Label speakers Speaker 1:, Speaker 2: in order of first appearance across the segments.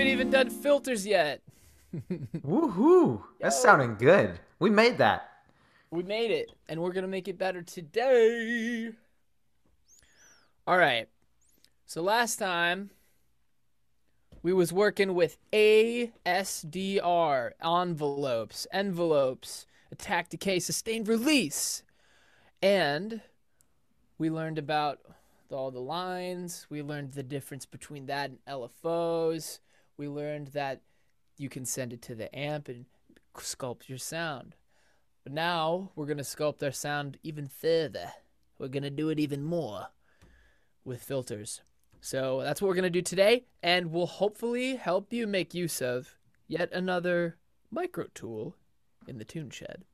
Speaker 1: Haven't even done filters yet.
Speaker 2: Woohoo! That's
Speaker 1: Yo.
Speaker 2: sounding good. We made that.
Speaker 1: We made it, and we're gonna make it better today. All right. So last time we was working with ASDR envelopes, envelopes, attack, decay, sustained release, and we learned about all the lines. We learned the difference between that and LFOs. We learned that you can send it to the amp and sculpt your sound. But now we're going to sculpt our sound even further. We're going to do it even more with filters. So that's what we're going to do today. And we'll hopefully help you make use of yet another micro tool in the Tune Shed.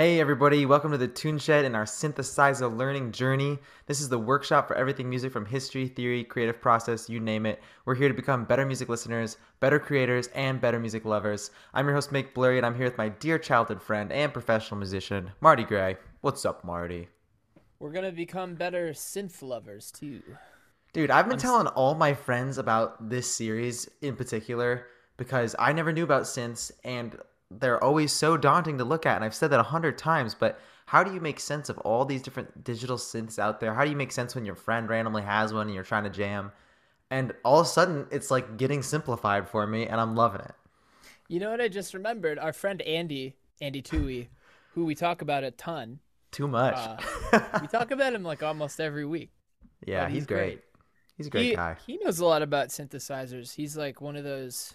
Speaker 2: Hey everybody, welcome to the Tune Shed and our synthesizer learning journey. This is the workshop for everything music from history, theory, creative process, you name it. We're here to become better music listeners, better creators, and better music lovers. I'm your host, Mick Blurry, and I'm here with my dear childhood friend and professional musician, Marty Gray. What's up, Marty?
Speaker 1: We're to become better synth lovers too.
Speaker 2: Dude, I've been telling all my friends about this series in particular because I never knew about synths and they're always so daunting to look at. And I've said that a hundred times, but how do you make sense of all these different digital synths out there? How do you make sense when your friend randomly has one and you're trying to jam? And all of a sudden, it's like getting simplified for me, and I'm loving it.
Speaker 1: You know what I just remembered? Our friend Andy, Andy Tui, who we talk about a ton.
Speaker 2: Too much.
Speaker 1: Uh, we talk about him like almost every week.
Speaker 2: yeah, he's,
Speaker 1: he's
Speaker 2: great.
Speaker 1: great.
Speaker 2: He's a great
Speaker 1: he,
Speaker 2: guy.
Speaker 1: He knows a lot about synthesizers. He's like one of those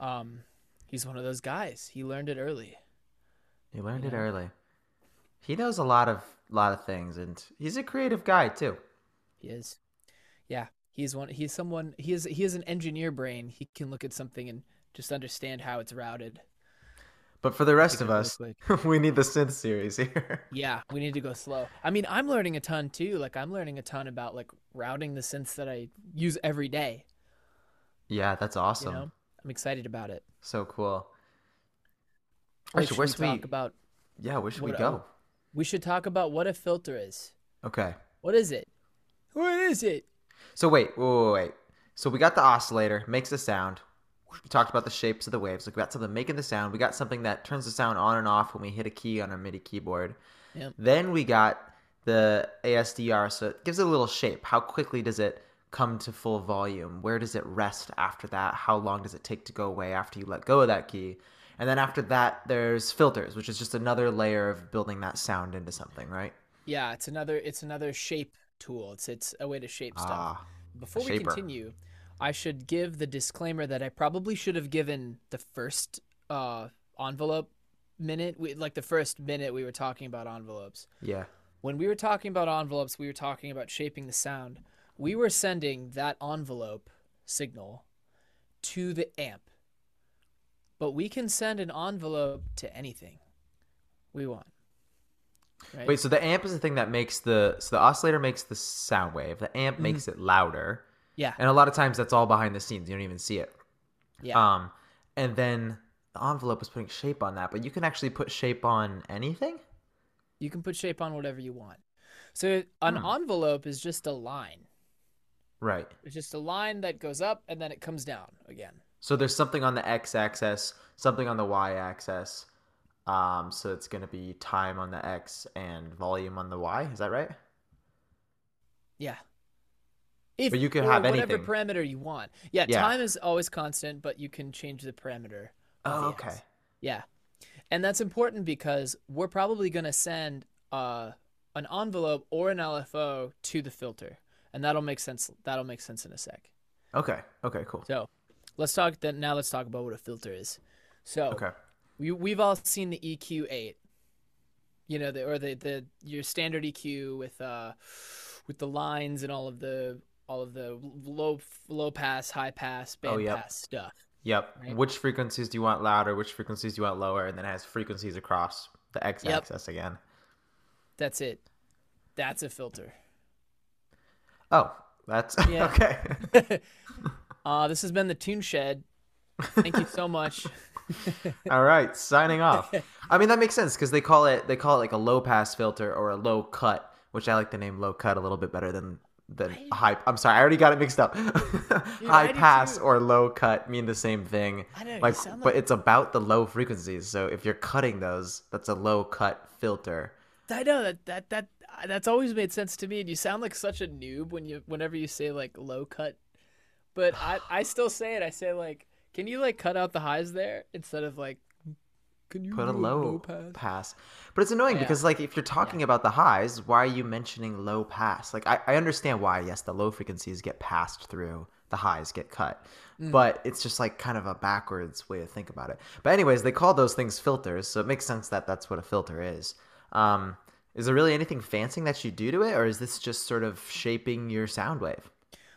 Speaker 1: um he's one of those guys. He learned it early.
Speaker 2: He learned
Speaker 1: you
Speaker 2: it early. He knows a lot of lot of things, and he's a creative guy too.
Speaker 1: He is. Yeah. He's one he's someone he is he has an engineer brain. He can look at something and just understand how it's routed.
Speaker 2: But for the rest of us, we need the synth series here.
Speaker 1: Yeah, we need to go slow. I mean, I'm learning a ton too. Like I'm learning a ton about like routing the synths that I use every day.
Speaker 2: yeah, that's awesome.
Speaker 1: You know? I'm excited about it.
Speaker 2: So cool.
Speaker 1: Wait,
Speaker 2: Actually,
Speaker 1: should
Speaker 2: where
Speaker 1: we
Speaker 2: should we?
Speaker 1: talk about
Speaker 2: Yeah, where should we go?
Speaker 1: Um, we should talk about what a filter is.
Speaker 2: Okay.
Speaker 1: What is it? What is it?
Speaker 2: So wait, wait, wait, wait. So we got the oscillator, makes the sound. We talked about the shapes of the waves. Like we got something making the sound. We got something that turns the sound on and off when we hit a key on our MIDI keyboard.
Speaker 1: Yep.
Speaker 2: Then we got the ASDR, so it gives it a little shape. How quickly does it come to full volume? Where does it rest after that? How long does it take to go away after you let go of that key? And then after that, there's filters, which is just another layer of building that sound into something, right?
Speaker 1: Yeah, it's another it's another shape tool. It's it's a way to shape stuff.
Speaker 2: Ah,
Speaker 1: Before we continue, I should give the disclaimer that I probably should have given the first uh envelope minute, we, like the first minute we were talking about envelopes.
Speaker 2: yeah.
Speaker 1: When we were talking about envelopes, we were talking about shaping the sound. We were sending that envelope signal to the amp. But we can send an envelope to anything we want. Right?
Speaker 2: Wait, so the amp is the thing that makes the so the oscillator makes the sound wave. The amp
Speaker 1: Mm-hmm.
Speaker 2: makes it louder,
Speaker 1: yeah.
Speaker 2: and a lot of times that's all behind the scenes. You don't even see it.
Speaker 1: Yeah.
Speaker 2: Um, and then the envelope is putting shape on that, but you can actually put shape on anything.
Speaker 1: You can put shape on whatever you want. So an
Speaker 2: Hmm.
Speaker 1: envelope is just a line.
Speaker 2: Right.
Speaker 1: It's just a line that goes up and then it comes down again.
Speaker 2: So there's something on the x-axis, something on the y-axis. Um, so it's gonna be time on the x and volume on the y. Is that right?
Speaker 1: Yeah. If,
Speaker 2: But you can have
Speaker 1: whatever
Speaker 2: anything.
Speaker 1: parameter you want. Yeah,
Speaker 2: Yeah.
Speaker 1: time is always constant, but you can change the parameter.
Speaker 2: Oh,
Speaker 1: the
Speaker 2: okay.
Speaker 1: X. Yeah. And that's important because we're probably going to send uh, an envelope or an LFO to the filter. And that'll make sense that'll make sense in a sec.
Speaker 2: Okay. Okay. Cool.
Speaker 1: So, let's talk then now let's talk about what a filter is. So,
Speaker 2: Okay.
Speaker 1: we we've all seen the EQ8. You know, the or the the your standard EQ with uh with the lines and all of the all of the low low pass, high pass, band
Speaker 2: Oh, yep.
Speaker 1: pass stuff.
Speaker 2: Yep.
Speaker 1: Right.
Speaker 2: Which frequencies do you want louder? Which frequencies do you want lower? And then it has frequencies across the x-axis again.
Speaker 1: That's it. That's a filter.
Speaker 2: Oh, that's
Speaker 1: Yeah.
Speaker 2: okay.
Speaker 1: Uh this has been the Tune Shed. Thank you so much.
Speaker 2: All right, signing off. I mean that makes sense because they call it they call it like a low pass filter or a low cut, which I like the name low cut a little bit better than the high. I'm sorry, I already got it mixed up. high pass
Speaker 1: too.
Speaker 2: or low cut mean the same thing.
Speaker 1: I know, you
Speaker 2: like, but it's about the low frequencies. So if you're cutting those, that's a low cut filter.
Speaker 1: I know that that that that's always made sense to me. And you sound like such a noob when you whenever you say like low cut, but I I still say it. I say like, can you like cut out the highs there instead of like, can you
Speaker 2: Put a
Speaker 1: do
Speaker 2: low,
Speaker 1: pass?
Speaker 2: pass. But it's annoying
Speaker 1: Yeah.
Speaker 2: because like if you're talking about the highs, why are you mentioning low pass? Like I, I understand why, yes, the low frequencies get passed through, the highs get cut.
Speaker 1: Mm.
Speaker 2: But it's just like kind of a backwards way to think about it. But anyways, they call those things filters, so it makes sense that that's what a filter is. Um, is there really anything fancy that you do to it, or is this just sort of shaping your sound wave?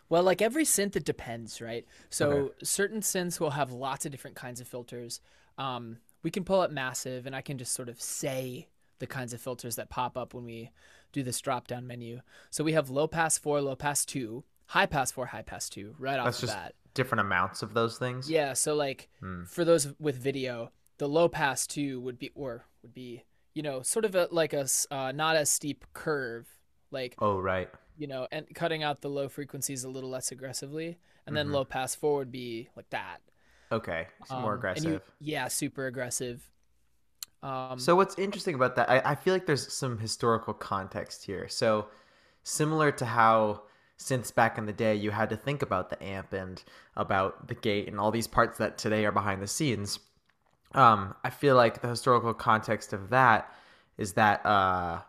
Speaker 1: Well, like every synth, it depends, right? So
Speaker 2: Okay.
Speaker 1: certain synths will have lots of different kinds of filters. Um, we can pull up Massive, and I can just sort of say the kinds of filters that pop up when we do this drop down menu. So we have low pass four, low pass two, high pass four, high pass two, right off
Speaker 2: That's
Speaker 1: the
Speaker 2: just
Speaker 1: bat.
Speaker 2: different amounts of those things.
Speaker 1: Yeah, so like
Speaker 2: Hmm.
Speaker 1: for those with video, the low pass two would be or would be you know sort of a like a uh, not as steep curve, like
Speaker 2: Oh right.
Speaker 1: you know, and cutting out the low frequencies a little less aggressively, and then
Speaker 2: Mhm.
Speaker 1: low pass four would be like that.
Speaker 2: Okay. More
Speaker 1: Um, and
Speaker 2: aggressive.
Speaker 1: you- yeah, super aggressive. Um,
Speaker 2: So what's interesting about that, I, I feel like there's some historical context here. So similar to how since back in the day you had to think about the amp and about the gate and all these parts that today are behind the scenes, um, I feel like the historical context of that is that uh,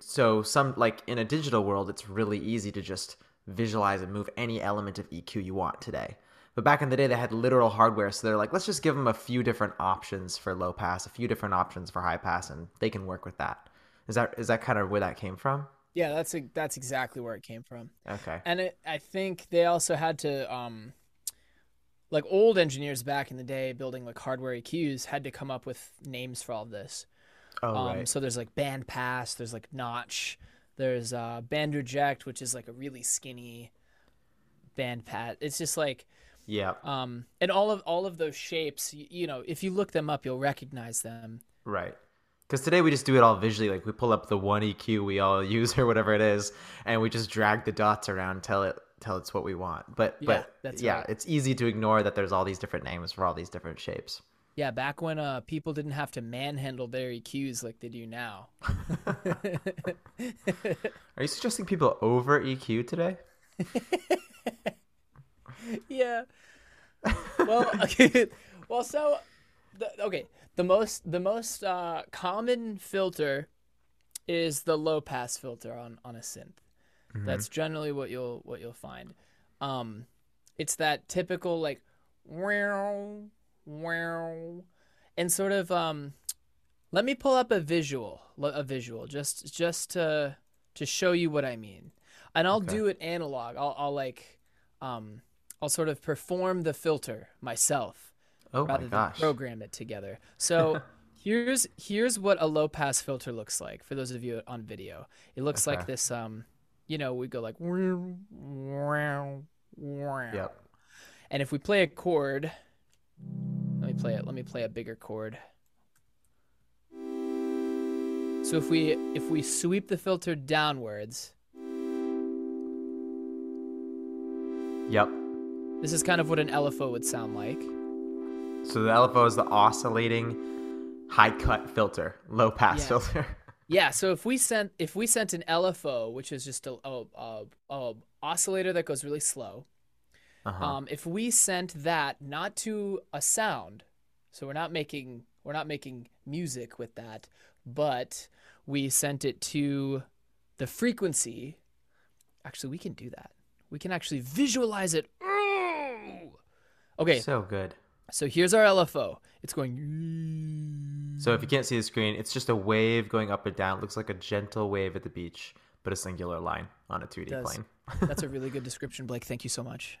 Speaker 2: so some like in a digital world it's really easy to just visualize and move any element of EQ you want today. But back in the day, they had literal hardware, so they're like, let's just give them a few different options for low pass, a few different options for high pass, and they can work with that. Is that is that kind of where that came from?
Speaker 1: yeah, that's a, that's exactly where it came from.
Speaker 2: Okay.
Speaker 1: and it, I think they also had to um like old engineers back in the day building like hardware EQs had to come up with names for all of this.
Speaker 2: Oh
Speaker 1: um
Speaker 2: right.
Speaker 1: so there's like band pass, there's like notch, there's uh band reject which is like a really skinny band pat. It's just like
Speaker 2: Yeah.
Speaker 1: um and all of all of those shapes, you, you know, if you look them up you'll recognize them.
Speaker 2: Right. Because today we just do it all visually. Like we pull up the one EQ we all use or whatever it is, and we just drag the dots around till it till it's what we want. But
Speaker 1: Yeah,
Speaker 2: but yeah,
Speaker 1: right.
Speaker 2: it's easy to ignore that there's all these different names for all these different shapes.
Speaker 1: Yeah, back when uh people didn't have to manhandle their EQs like they do now.
Speaker 2: Are you suggesting people over EQ today?
Speaker 1: yeah. Well, okay. well, so the, okay, the most the most uh, common filter is the low pass filter on on a synth. That's generally what you'll what you'll find. Um, it's that typical like wow wow, and sort of um. Let me pull up a visual, a visual, just just to to show you what I mean, and I'll
Speaker 2: Okay.
Speaker 1: do it analog. I'll I'll like um I'll sort of perform the filter myself
Speaker 2: Oh my
Speaker 1: rather than program it together. So here's here's what a low pass filter looks like for those of you on video. It looks like this um you know, we go like
Speaker 2: Yep.
Speaker 1: and if we play a chord, let me play it. Let me play a bigger chord. So if we if we sweep the filter downwards,
Speaker 2: Yep.
Speaker 1: this is kind of what an LFO would sound like.
Speaker 2: So the LFO is the oscillating high cut filter, low pass
Speaker 1: Yeah.
Speaker 2: filter.
Speaker 1: Yeah, so if we sent if we sent an LFO, which is just a, a, a, a oscillator that goes really slow,
Speaker 2: Uh-huh.
Speaker 1: um, if we sent that not to a sound, so we're not making we're not making music with that, but we sent it to the frequency. Actually, we can do that. We can actually visualize it. Ooh! Okay,
Speaker 2: So good.
Speaker 1: So here's our LFO. It's going.
Speaker 2: So if you can't see the screen, it's just a wave going up and down. It looks like a gentle wave at the beach, but a singular line on a 2D
Speaker 1: Does.
Speaker 2: plane.
Speaker 1: That's a really good description, Blake. Thank you so much.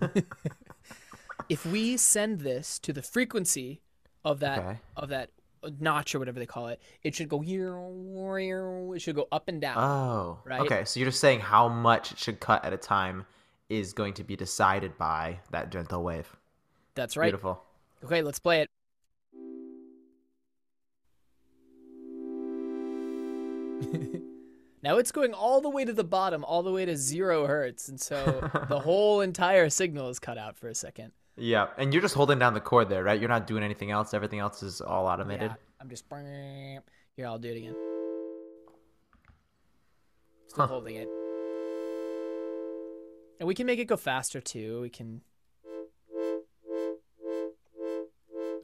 Speaker 1: if we send this to the frequency of that
Speaker 2: Okay.
Speaker 1: of that notch or whatever they call it, it should go it should go up and down.
Speaker 2: Oh,
Speaker 1: Right?
Speaker 2: Okay, so you're just saying how much it should cut at a time is going to be decided by that gentle wave.
Speaker 1: That's right.
Speaker 2: Beautiful.
Speaker 1: Okay, let's play it. Now it's going all the way to the bottom, all the way to zero hertz, and so the whole entire signal is cut out for a second.
Speaker 2: Yeah, and you're just holding down the chord there, right? You're not doing anything else. Everything else is all automated.
Speaker 1: Yeah, I'm just here. I'll do it again. Still
Speaker 2: Huh.
Speaker 1: holding it, and we can make it go faster too. We can.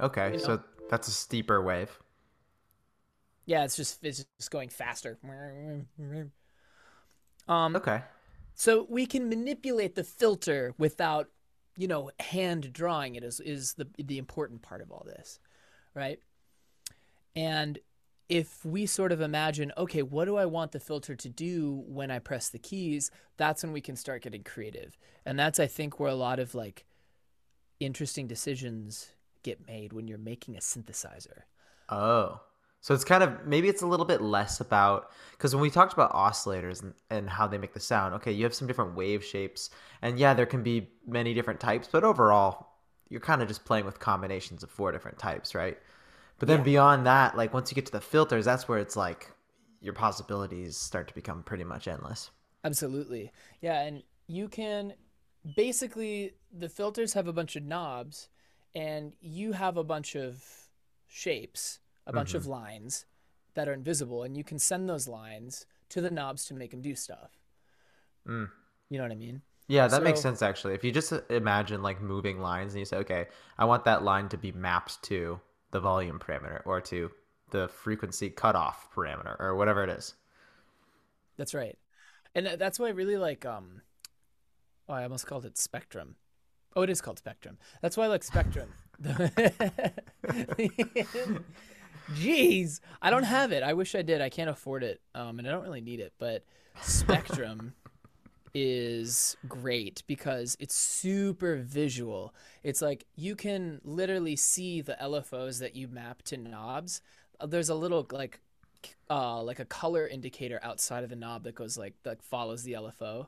Speaker 2: Okay,
Speaker 1: You know.
Speaker 2: so that's a steeper wave.
Speaker 1: Yeah, it's just it's just going faster. Um,
Speaker 2: Okay.
Speaker 1: So we can manipulate the filter without, you know, hand drawing it is is the the important part of all this, right? And if we sort of imagine, okay, what do I want the filter to do when I press the keys? That's when we can start getting creative. And that's I think where a lot of like interesting decisions get made when you're making a synthesizer.
Speaker 2: Oh. So it's kind of maybe it's a little bit less about because when we talked about oscillators and, and how they make the sound, okay, you have some different wave shapes, and yeah, there can be many different types, but overall, you're kind of just playing with combinations of four different types, right? But then
Speaker 1: Yeah.
Speaker 2: beyond that, like once you get to the filters, that's where it's like your possibilities start to become pretty much endless.
Speaker 1: Absolutely. Yeah, and you can basically the filters have a bunch of knobs and you have a bunch of shapes, a bunch of lines that are invisible and you can send those lines to the knobs to make them do stuff.
Speaker 2: Mm.
Speaker 1: You know what I mean?
Speaker 2: Yeah, that makes sense actually. If you just imagine like moving lines and you say, okay, I want that line to be mapped to the volume parameter or to the frequency cutoff parameter or whatever it is.
Speaker 1: That's right. And uh, that's why I really like um oh, I almost called it Spectrum. Oh, it is called Spectrum. That's why I like Spectrum. Jeez, I don't have it. I wish I did. I can't afford it. Um and I don't really need it, but Spectrum is great because it's super visual. It's like you can literally see the LFOs that you map to knobs. Uh, There's a little like uh like a color indicator outside of the knob that goes like that follows the LFO.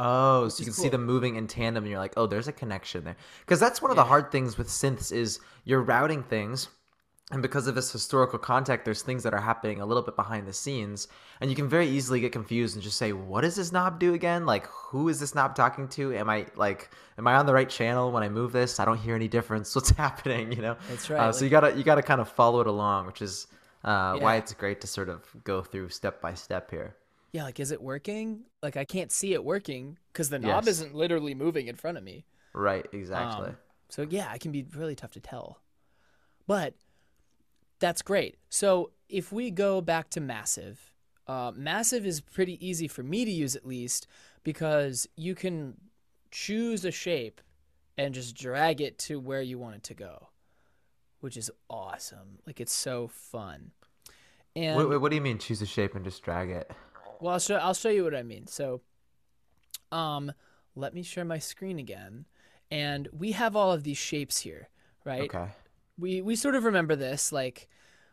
Speaker 2: Oh, so you can see them moving in tandem and you're like, oh, there's a connection there. Because that's one of the hard things with synths is you're routing things. And because of this historical context, there's things that are happening a little bit behind the scenes. And you can very easily get confused and just say, what does this knob do again? Like, who is this knob talking to? Am I like, am I on the right channel when I move this? I don't hear any difference. What's happening? You know?
Speaker 1: That's right,
Speaker 2: Uh, so
Speaker 1: like-
Speaker 2: you gotta, you gotta kind of follow it along, which is uh, why it's great to sort of go through step by step here.
Speaker 1: Yeah, like is it working? Like I can't see it working because the knob
Speaker 2: Yes.
Speaker 1: isn't literally moving in front of me.
Speaker 2: Right, exactly.
Speaker 1: Um, so yeah, it can be really tough to tell. But that's great. So if we go back to Massive, uh, Massive is pretty easy for me to use at least because you can choose a shape and just drag it to where you want it to go, which is awesome. Like it's so fun. And
Speaker 2: Wait, wait, what do you mean choose a shape and just drag it?
Speaker 1: Well, I'll show I'll show you what I mean. So, um, let me share my screen again, and we have all of these shapes here, right?
Speaker 2: Okay.
Speaker 1: We we sort of remember this. Like,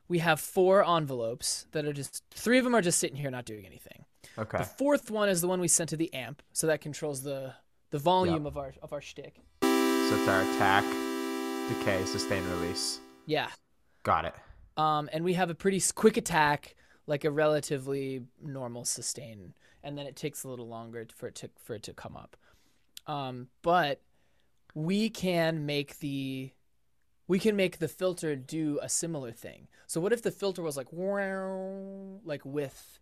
Speaker 1: we have four envelopes that are just three of them are just sitting here not doing anything.
Speaker 2: Okay.
Speaker 1: The fourth one is the one we sent to the amp, so that controls the the volume of our of our shtick.
Speaker 2: So it's our attack, decay, sustain, release.
Speaker 1: Yeah.
Speaker 2: Got it.
Speaker 1: Um, and we have a pretty quick attack, like a relatively normal sustain, and then it takes a little longer for it to for it to come up. Um, but we can make the we can make the filter do a similar thing. So what if the filter was like wow, like with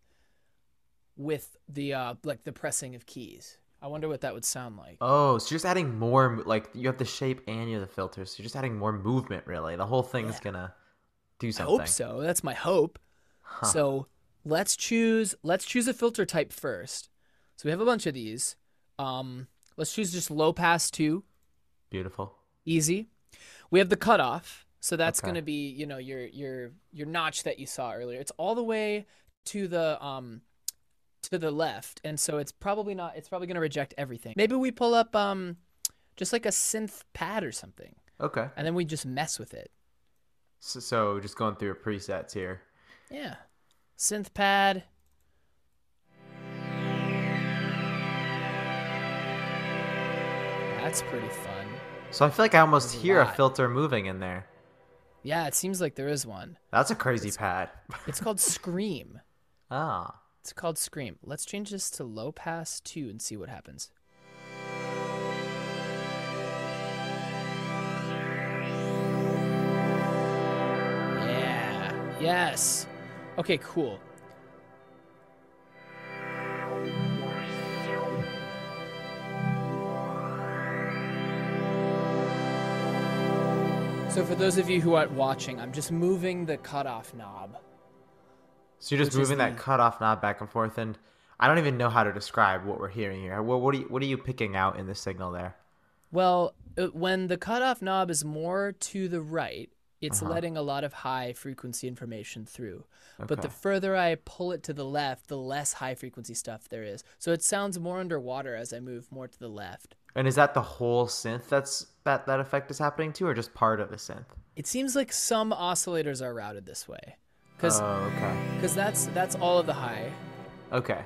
Speaker 1: with the uh like the pressing of keys? I wonder what that would sound like.
Speaker 2: Oh, so you're just adding more, like you have the shape and you have the filter, So you're just adding more movement, really. The whole thing's
Speaker 1: Yeah.
Speaker 2: gonna do
Speaker 1: I
Speaker 2: something.
Speaker 1: hope so. That's my hope. So let's choose let's choose a filter type first. So we have a bunch of these. Um, let's choose just low pass two,
Speaker 2: Beautiful.
Speaker 1: easy. We have the cutoff. So that's
Speaker 2: Okay.
Speaker 1: gonna be, you know, your your your notch that you saw earlier. It's all the way to the um to the left. And so it's probably not it's probably gonna reject everything. Maybe we pull up um just like a synth pad or something.
Speaker 2: Okay.
Speaker 1: And then we just mess with it.
Speaker 2: So, so just going through presets here.
Speaker 1: Yeah. Synth pad. That's pretty fun.
Speaker 2: So I feel like I almost
Speaker 1: There's a
Speaker 2: hear a
Speaker 1: lot.
Speaker 2: filter moving in there.
Speaker 1: Yeah, it seems like there is one.
Speaker 2: That's a crazy pad.
Speaker 1: It's called Scream.
Speaker 2: ah.
Speaker 1: It's called Scream. Let's change this to low pass 2 and see what happens. Yeah. Yes. Okay, cool. So for those of you who aren't watching, I'm just moving the cutoff knob.
Speaker 2: So you're just moving that
Speaker 1: the-
Speaker 2: cutoff knob back and forth, and I don't even know how to describe what we're hearing here. What, what are you, what are you picking out in the signal there?
Speaker 1: Well, when the cutoff knob is more to the right, it's
Speaker 2: Uh-huh.
Speaker 1: letting a lot of high frequency information through. But the further I pull it to the left, the less high frequency stuff there is. So it sounds more underwater as I move more to the left.
Speaker 2: And is that the whole synth that's that that effect is happening to, or just part of the synth?
Speaker 1: It seems like some oscillators are routed this way. Cuz
Speaker 2: Oh, okay.
Speaker 1: that's that's all of the high.
Speaker 2: Okay.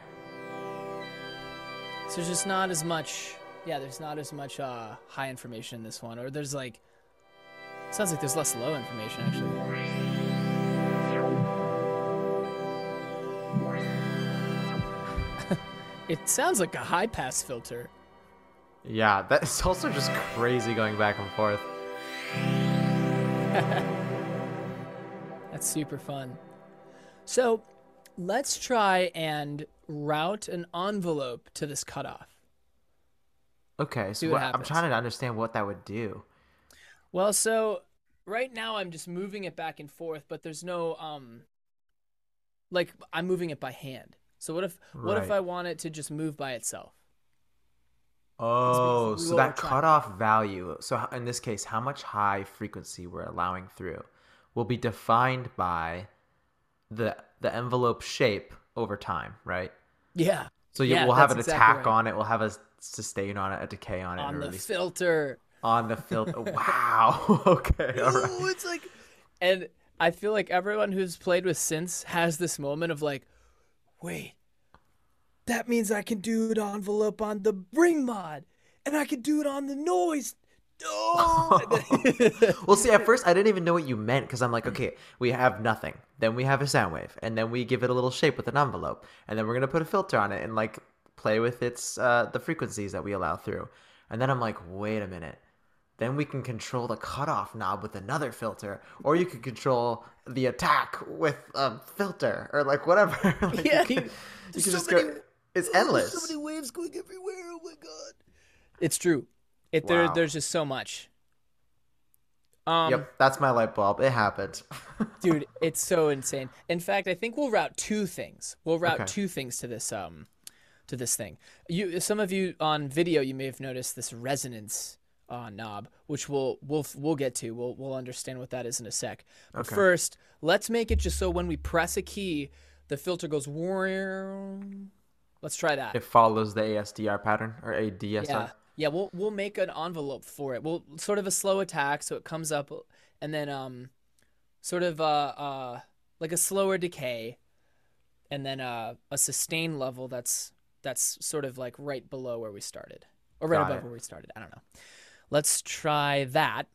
Speaker 1: So there's just not as much yeah, there's not as much uh high information in this one or there's like sounds like there's less low information actually. It sounds like a high pass filter.
Speaker 2: Yeah, that's also just crazy going back and forth.
Speaker 1: That's super fun. So, let's try and route an envelope to this cutoff.
Speaker 2: Okay, so
Speaker 1: what
Speaker 2: I'm trying to understand what that would do.
Speaker 1: Well, so right now I'm just moving it back and forth, but there's no um like I'm moving it by hand. So what if what if I want it to just move by itself?
Speaker 2: Oh, so that cutoff value. So in this case, how much high frequency we're allowing through will be defined by the the envelope shape over time, right?
Speaker 1: Yeah.
Speaker 2: So you,
Speaker 1: Yeah,
Speaker 2: we'll have an
Speaker 1: exactly
Speaker 2: attack
Speaker 1: right.
Speaker 2: on it, we'll have a sustain on it, a decay on it,
Speaker 1: On the
Speaker 2: release
Speaker 1: filter.
Speaker 2: On the filter. wow. okay. All right.
Speaker 1: Ooh, it's like and I feel like everyone who's played with synths has this moment of like, wait, that means I can do the envelope on the ring mod, and I can do it on the noise. Oh!
Speaker 2: well, see, at first I didn't even know what you meant because I'm like, okay, we have nothing. Then we have a sound wave, and then we give it a little shape with an envelope, and then we're gonna put a filter on it and like play with its uh, the frequencies that we allow through. And then I'm like, wait a minute. Then we can control the cutoff knob with another filter, or you could control the attack with a filter, or like whatever. Like,
Speaker 1: Yeah,
Speaker 2: you can,
Speaker 1: you-
Speaker 2: you can
Speaker 1: so
Speaker 2: just
Speaker 1: many-
Speaker 2: go. It's endless.
Speaker 1: So many waves going everywhere. Oh my god. It's true. It there there's just so much. Um
Speaker 2: yep, that's my light bulb. It happened.
Speaker 1: dude, it's so insane. In fact, I think we'll route two things. We'll route
Speaker 2: Okay.
Speaker 1: two things to this um to this thing. You some of you on video you may have noticed this resonance uh, knob, which we'll we'll we'll get to. We'll we'll understand what that is in a sec. But
Speaker 2: Okay.
Speaker 1: first, let's make it just so when we press a key, the filter goes. Let's try that.
Speaker 2: it follows the ASDR pattern or ADSR.
Speaker 1: Yeah, yeah. We'll we'll make an envelope for it. We'll sort of a slow attack, so it comes up, and then um, sort of uh uh like a slower decay, and then uh a sustain level that's that's sort of like right below where we started, or right
Speaker 2: Got
Speaker 1: above
Speaker 2: it.
Speaker 1: where we started. I don't know. Let's try that.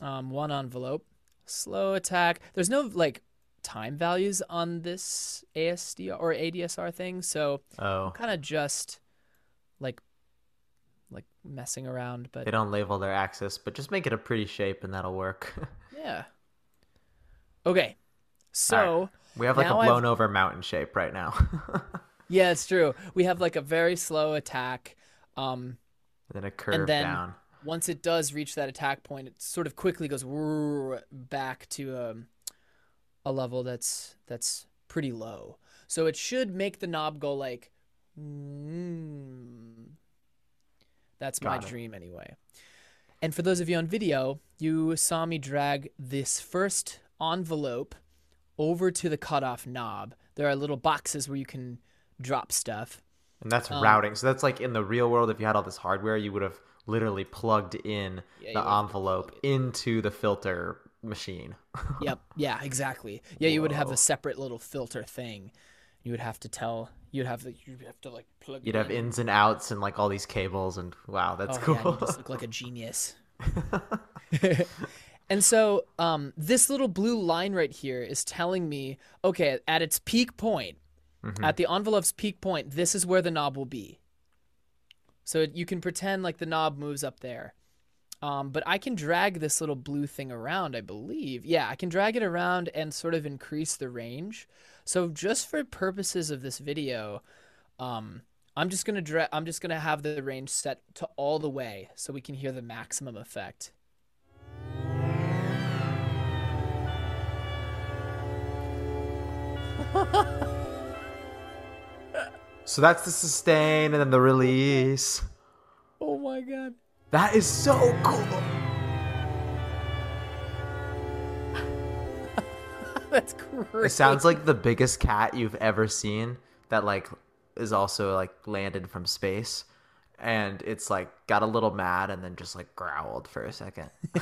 Speaker 1: Um, one envelope, slow attack. There's no like time values on this ASD or ADSR thing, so
Speaker 2: Oh,
Speaker 1: kind of just like like messing around but
Speaker 2: they don't label their axis, but just make it a pretty shape and that'll work.
Speaker 1: yeah okay so
Speaker 2: we have like a
Speaker 1: I've-
Speaker 2: blown over mountain shape right now.
Speaker 1: yeah it's true we have like a very slow attack um
Speaker 2: and then a curve
Speaker 1: then-
Speaker 2: down.
Speaker 1: Once it does reach that attack point it sort of quickly goes back to um, a level that's that's pretty low so it should make the knob go like mm. that's my
Speaker 2: Got it.
Speaker 1: dream anyway and for those of you on video you saw me drag this first envelope over to the cutoff knob there are little boxes where you can drop stuff
Speaker 2: And that's
Speaker 1: Um,
Speaker 2: routing. So that's like in the real world, if you had all this hardware, you would have literally plugged in
Speaker 1: Yeah,
Speaker 2: the envelope into the filter machine.
Speaker 1: yep. Yeah, exactly. Yeah, you would have a separate little filter thing. You would have to tell. You'd have to. You'd have to like plug.
Speaker 2: You'd
Speaker 1: it
Speaker 2: have ins and outs and like all these cables and wow, that's
Speaker 1: oh,
Speaker 2: cool.
Speaker 1: Yeah, you just look like a genius. and so, um, this little blue line right here is telling me, okay, at its peak point,
Speaker 2: Mhm.
Speaker 1: At the envelope's peak point, this is where the knob will be. So you can pretend like the knob moves up there. Um, but I can drag this little blue thing around, I believe. Yeah, I can drag it around and sort of increase the range. So just for purposes of this video, um, I'm just gonna dra- I'm just gonna have the range set to all the way so we can hear the maximum effect.
Speaker 2: So that's the sustain and then the release.
Speaker 1: Oh my god.
Speaker 2: That is so cool.
Speaker 1: That's great.
Speaker 2: It sounds like the biggest cat you've ever seen that like is also like landed from space. And it's like got a little mad and then just like growled for a second.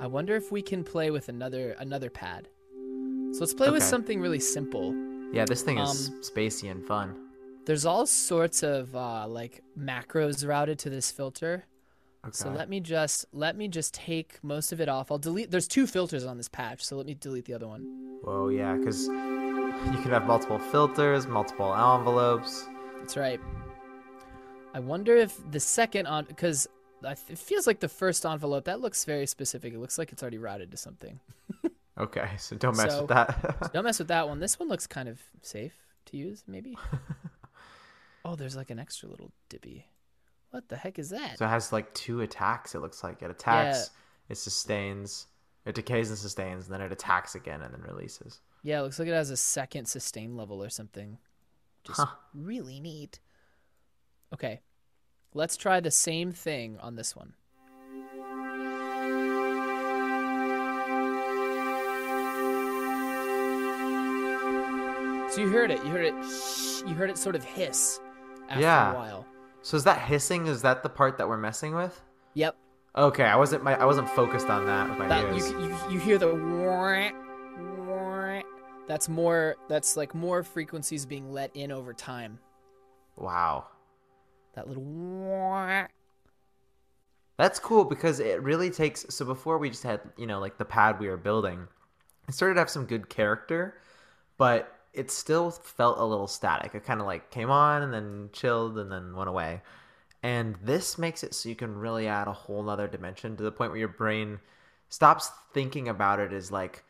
Speaker 1: I wonder if we can play with another another pad. So let's play with something really simple.
Speaker 2: Yeah, this thing is
Speaker 1: Um,
Speaker 2: spacey and fun.
Speaker 1: There's all sorts of uh, like macros routed to this filter.
Speaker 2: Okay.
Speaker 1: So let me just let me just take most of it off. I'll delete. There's two filters on this patch, so let me delete the other one.
Speaker 2: Whoa, yeah, because you can have multiple filters, multiple envelopes.
Speaker 1: That's right. I wonder if the second on because it feels like the first envelope that looks very specific. It looks like it's already routed to something.
Speaker 2: Okay, so don't mess
Speaker 1: So-
Speaker 2: with that.
Speaker 1: Don't mess with that one. This one looks kind of safe to use, maybe. oh, there's like an extra little dippy. What the heck is that?
Speaker 2: so it has like two attacks. It looks like it attacks, it sustains, it decays and sustains, and then it attacks again and then releases.
Speaker 1: Yeah, it looks like it has a second sustain level or something. Just
Speaker 2: Huh.
Speaker 1: really neat. Okay. Let's try the same thing on this one. So you heard it. You heard it. You heard it sort of hiss after
Speaker 2: Yeah.
Speaker 1: a while.
Speaker 2: So is that hissing? Is that the part that we're messing with?
Speaker 1: Yep.
Speaker 2: Okay, I wasn't my I wasn't focused on that with my
Speaker 1: That you,
Speaker 2: ears.
Speaker 1: you you hear the wah, wah. that's more that's like more frequencies being let in over time.
Speaker 2: Wow,
Speaker 1: That little wah.
Speaker 2: that's cool because it really takes. So before we just had you know like the pad we were building, it started to have some good character, but it still felt a little static. It kind of like came on and then chilled and then went away. And this makes it so you can really add a whole other dimension to the point where your brain stops thinking about it as like,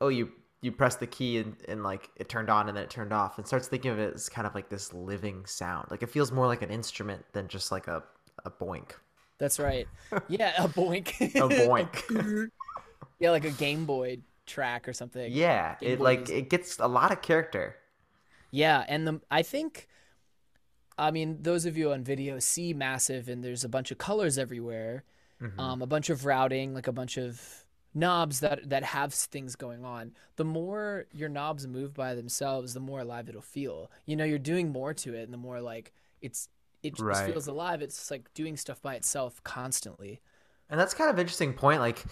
Speaker 2: oh, you you press the key and, and like it turned on and then it turned off and starts thinking of it as kind of like this living sound. Like it feels more like an instrument than just like a, a boink.
Speaker 1: That's right. Yeah, a boink.
Speaker 2: A boink.
Speaker 1: yeah, like a Game Boy track or something.
Speaker 2: yeah. It like it gets a lot of character.
Speaker 1: Yeah, and the I think I mean those of you on video see massive and there's a bunch of colors everywhere.
Speaker 2: Mm-hmm.
Speaker 1: Um a bunch of routing, like a bunch of knobs that that have things going on. The more your knobs move by themselves, the more alive it'll feel. You know, you're doing more to it and the more like it's it just
Speaker 2: Right.
Speaker 1: feels alive. It's like doing stuff by itself constantly.
Speaker 2: And that's kind of interesting point. Like,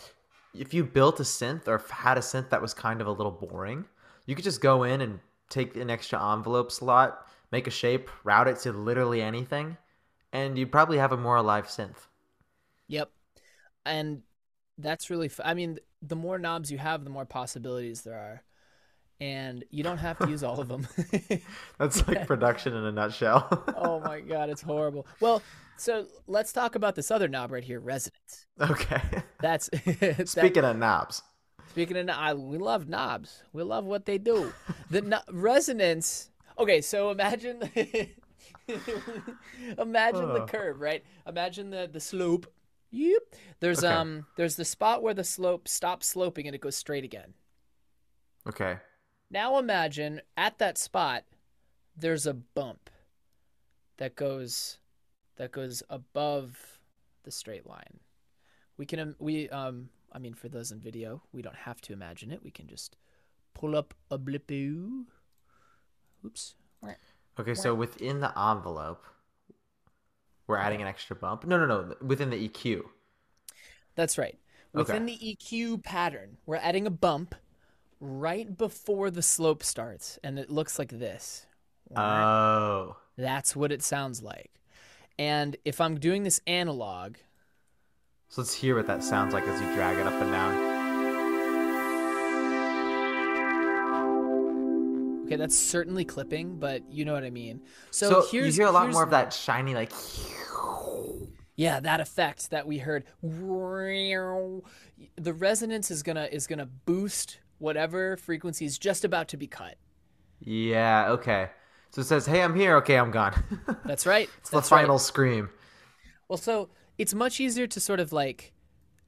Speaker 2: if you built a synth or had a synth that was kind of a little boring, you could just go in and take an extra envelope slot, make a shape, route it to literally anything, and you'd probably have a more alive synth.
Speaker 1: Yep. And that's really, f- I mean, the more knobs you have, the more possibilities there are. And you don't have to use all of them.
Speaker 2: That's like production in a nutshell.
Speaker 1: oh my God, it's horrible. Well, so let's talk about this other knob right here, resonance.
Speaker 2: okay.
Speaker 1: That's that-
Speaker 2: Speaking of knobs,
Speaker 1: Speaking of, I, we love knobs. We love what they do. The no- resonance. Okay, so imagine, imagine the curve, right? Imagine the the slope. Yep. There's
Speaker 2: Okay.
Speaker 1: um, there's the spot where the slope stops sloping and it goes straight again.
Speaker 2: okay.
Speaker 1: Now imagine at that spot, there's a bump that goes that goes above the straight line. We can we um I mean for those in video, we don't have to imagine it. We can just pull up a blipoo. Oops.
Speaker 2: Okay, so within the envelope, we're adding an extra bump. No, no, no. Within the EQ.
Speaker 1: That's right. Within the EQ pattern, we're adding a bump right before the slope starts, and it looks like this.
Speaker 2: Oh.
Speaker 1: That's what it sounds like. And if I'm doing this analog,
Speaker 2: So let's hear what that sounds like as you drag it up and down.
Speaker 1: Okay, that's certainly clipping, but you know what I mean. So,
Speaker 2: So,
Speaker 1: here's
Speaker 2: you hear a lot more of that shiny like.
Speaker 1: Yeah, that effect that we heard. The resonance is gonna is gonna boost whatever frequency is just about to be cut.
Speaker 2: Yeah. Okay. So it says, "Hey, I'm here." Okay, I'm gone.
Speaker 1: That's right.
Speaker 2: it's the
Speaker 1: That's right.
Speaker 2: final scream.
Speaker 1: Well, so it's much easier to sort of like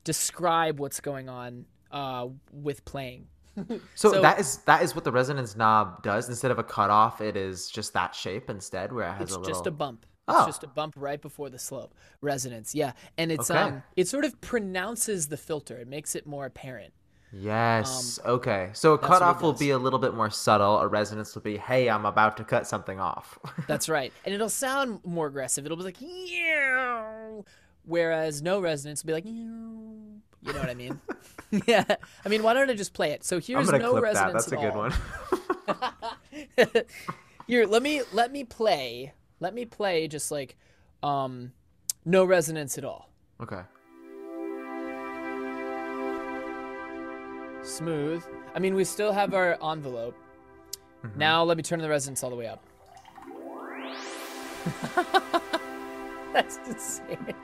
Speaker 1: describe what's going on uh, with playing.
Speaker 2: So,
Speaker 1: So-
Speaker 2: that is that is what the resonance knob does. Instead of a cutoff, it is just that shape instead, where it has
Speaker 1: It's
Speaker 2: a little.
Speaker 1: It's just a bump. It's
Speaker 2: Oh.
Speaker 1: just a bump right before the slope. Resonance, yeah, and it's
Speaker 2: Okay.
Speaker 1: um, it sort of pronounces the filter. It makes it more apparent.
Speaker 2: Yes. okay. So a
Speaker 1: Um, that's what it
Speaker 2: cutoff will be a little bit more subtle. A resonance will be, "Hey, I'm about to cut something off."
Speaker 1: That's right, and it'll sound more aggressive. It'll be like, "Meow," whereas no resonance will be like, you know what I mean? yeah. I mean, why don't I just play it? So
Speaker 2: I'm
Speaker 1: here's no
Speaker 2: clip that.
Speaker 1: resonance
Speaker 2: That's a good one.
Speaker 1: Here, let me let me play. Let me play just like um no resonance at all.
Speaker 2: okay.
Speaker 1: Smooth. I mean, we still have our envelope.
Speaker 2: Mm-hmm.
Speaker 1: Now let me turn the resonance all the way up. That's insane.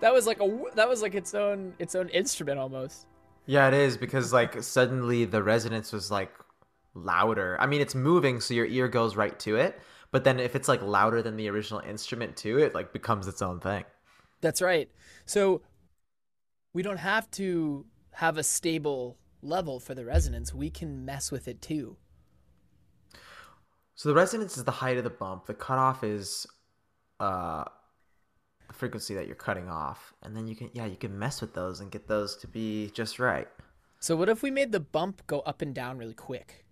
Speaker 1: That was like a that was like its own its own instrument almost.
Speaker 2: Yeah, it is because like suddenly the resonance was like louder. I mean, it's moving, so your ear goes right to it. But then if it's like louder than the original instrument too, it like becomes its own thing.
Speaker 1: That's right. So we don't have to have a stable level for the resonance. We can mess with it too.
Speaker 2: So the resonance is the height of the bump. The cutoff is uh the frequency that you're cutting off. And then you can yeah, you can mess with those and get those to be just right.
Speaker 1: So what if we made the bump go up and down really quick?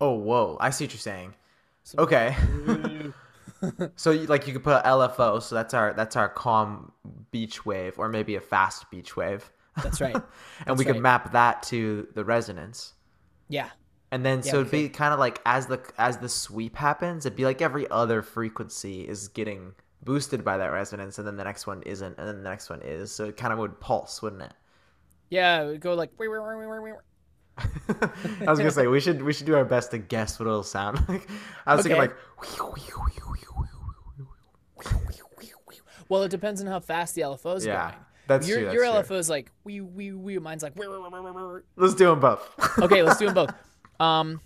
Speaker 2: Oh, whoa. I see what you're saying.
Speaker 1: So-
Speaker 2: Okay. so you, like you could put LFO, so that's our that's our calm beach wave or maybe a fast beach wave.
Speaker 1: That's right.
Speaker 2: and
Speaker 1: That's
Speaker 2: we could
Speaker 1: right.
Speaker 2: map that to the resonance.
Speaker 1: Yeah.
Speaker 2: And then
Speaker 1: Yeah,
Speaker 2: so it'd be kind of like as the as the sweep happens, it'd be like every other frequency is getting boosted by that resonance, and then the next one isn't, and then the next one is. So it kind of would pulse, wouldn't it?
Speaker 1: Yeah, it would go like
Speaker 2: I was gonna say we should we should do our best to guess what it'll sound like. I was thinking like
Speaker 1: Well, it depends on how fast the LFO is
Speaker 2: Yeah,
Speaker 1: going.
Speaker 2: That's
Speaker 1: your
Speaker 2: true,
Speaker 1: your
Speaker 2: that's
Speaker 1: LFO is like wee wee wee. Mine's like.
Speaker 2: let's do them both.
Speaker 1: Okay, let's do them both. Um,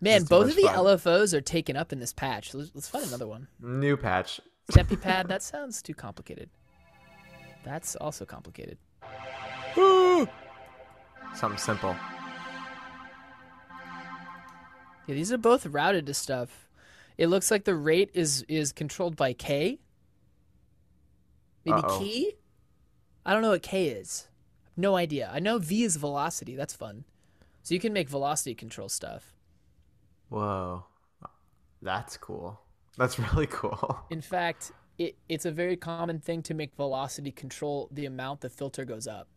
Speaker 1: man, both of the
Speaker 2: fun.
Speaker 1: LFOs are taken up in this patch. Let's, let's find another one.
Speaker 2: New patch.
Speaker 1: Steppy pad. That sounds too complicated. That's also complicated.
Speaker 2: Something simple.
Speaker 1: Yeah, these are both routed to stuff. It looks like the rate is is controlled by K. Maybe
Speaker 2: Uh-oh.
Speaker 1: key? I don't know what K is. No idea. I know V is velocity. That's fun. So you can make velocity control stuff.
Speaker 2: Whoa, that's cool. That's really cool.
Speaker 1: In fact, it, it's a very common thing to make velocity control the amount the filter goes up.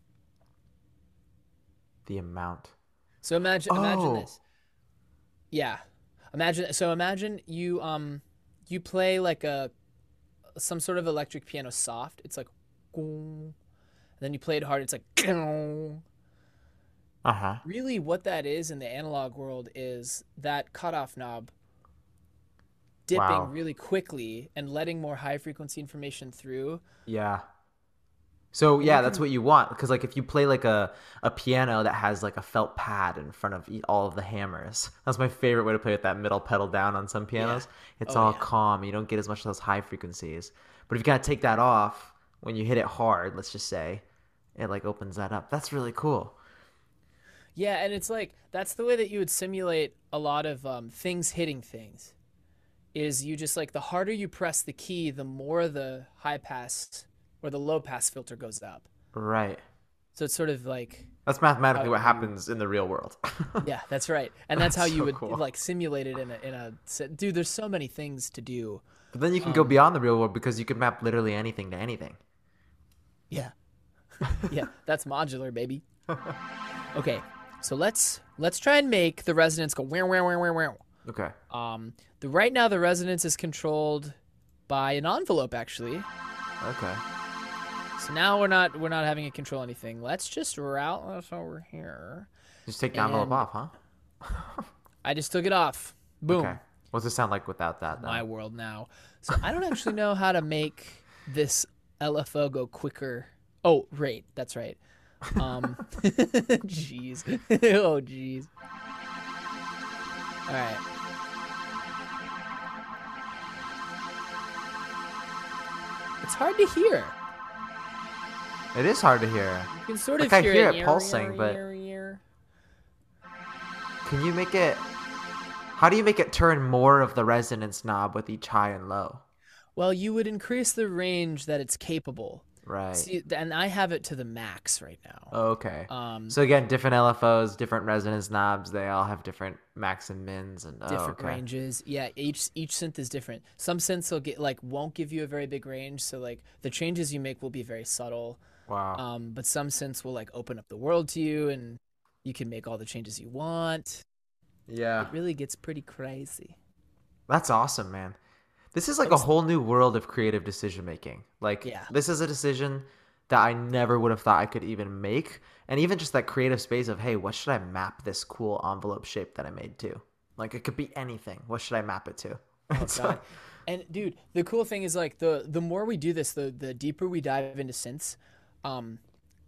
Speaker 2: The amount.
Speaker 1: So imagine imagine
Speaker 2: Oh.
Speaker 1: this. Yeah. Imagine so imagine you um you play like a some sort of electric piano soft. It's like then you play it hard, it's like
Speaker 2: Uh huh.
Speaker 1: really what that is in the analog world is that cutoff knob dipping
Speaker 2: Wow.
Speaker 1: really quickly and letting more high frequency information through.
Speaker 2: Yeah. So yeah, that's what you want because like if you play like a a piano that has like a felt pad in front of all of the hammers, that's my favorite way to play with that middle pedal down on some pianos. It's
Speaker 1: Oh,
Speaker 2: all
Speaker 1: yeah.
Speaker 2: calm. You don't get as much of those high frequencies. But if you gotta take that off when you hit it hard, let's just say, it like opens that up. That's really cool.
Speaker 1: Yeah, and it's like that's the way that you would simulate a lot of um, things hitting things. Is you just like the harder you press the key, the more the high pass or the low pass filter goes up.
Speaker 2: Right.
Speaker 1: So it's sort of like
Speaker 2: That's mathematically what
Speaker 1: you-
Speaker 2: happens in the real world.
Speaker 1: yeah, that's right, and that's, how you
Speaker 2: so
Speaker 1: would
Speaker 2: cool.
Speaker 1: like simulate it in a in a dude. There's so many things to do.
Speaker 2: but then you can
Speaker 1: Um,
Speaker 2: go beyond the real world because you can map literally anything to anything.
Speaker 1: Yeah, yeah, that's modular, baby. Okay, so let's let's try and make the resonance go wow wow wow wow wow.
Speaker 2: Okay.
Speaker 1: Um, the right now the resonance is controlled by an envelope actually.
Speaker 2: Okay.
Speaker 1: So now we're not we're not having it control anything. Let's just route this over here.
Speaker 2: Just take the envelope off, huh?
Speaker 1: I just took it off. Boom.
Speaker 2: Okay. What's it sound like without that? Then?
Speaker 1: My world now. So I don't actually know how to make this LFO go quicker. Oh, right. That's right. Um, jeez. oh, jeez. All right. It's hard to hear.
Speaker 2: It is hard to hear.
Speaker 1: You can sort of
Speaker 2: Like, I
Speaker 1: hear,
Speaker 2: hear
Speaker 1: it
Speaker 2: it pulsing, but-
Speaker 1: but
Speaker 2: Can you make it? How do you make it turn more of the resonance knob with each high and low?
Speaker 1: well, you would increase the range that it's capable.
Speaker 2: Right.
Speaker 1: See, and I have it to the max right now.
Speaker 2: okay.
Speaker 1: Um,
Speaker 2: So again, different LFOs, different resonance knobs. They all have different max and mins and oh,
Speaker 1: different
Speaker 2: okay.
Speaker 1: ranges. Yeah, each each synth is different. Some synths will get like won't give you a very big range, so like the changes you make will be very subtle.
Speaker 2: Wow.
Speaker 1: Um, but some synths will like open up the world to you, and you can make all the changes you want.
Speaker 2: yeah.
Speaker 1: It really gets pretty crazy.
Speaker 2: That's awesome, man. This is like a whole new world of creative decision making. Like,
Speaker 1: Yeah.
Speaker 2: this is a decision that I never would have thought I could even make. And even just that creative space of, hey, what should I map this cool envelope shape that I made to? Like, it could be anything. What should I map it to?
Speaker 1: Oh, God. and dude, the cool thing is like the the more we do this, the the deeper we dive into synths, um,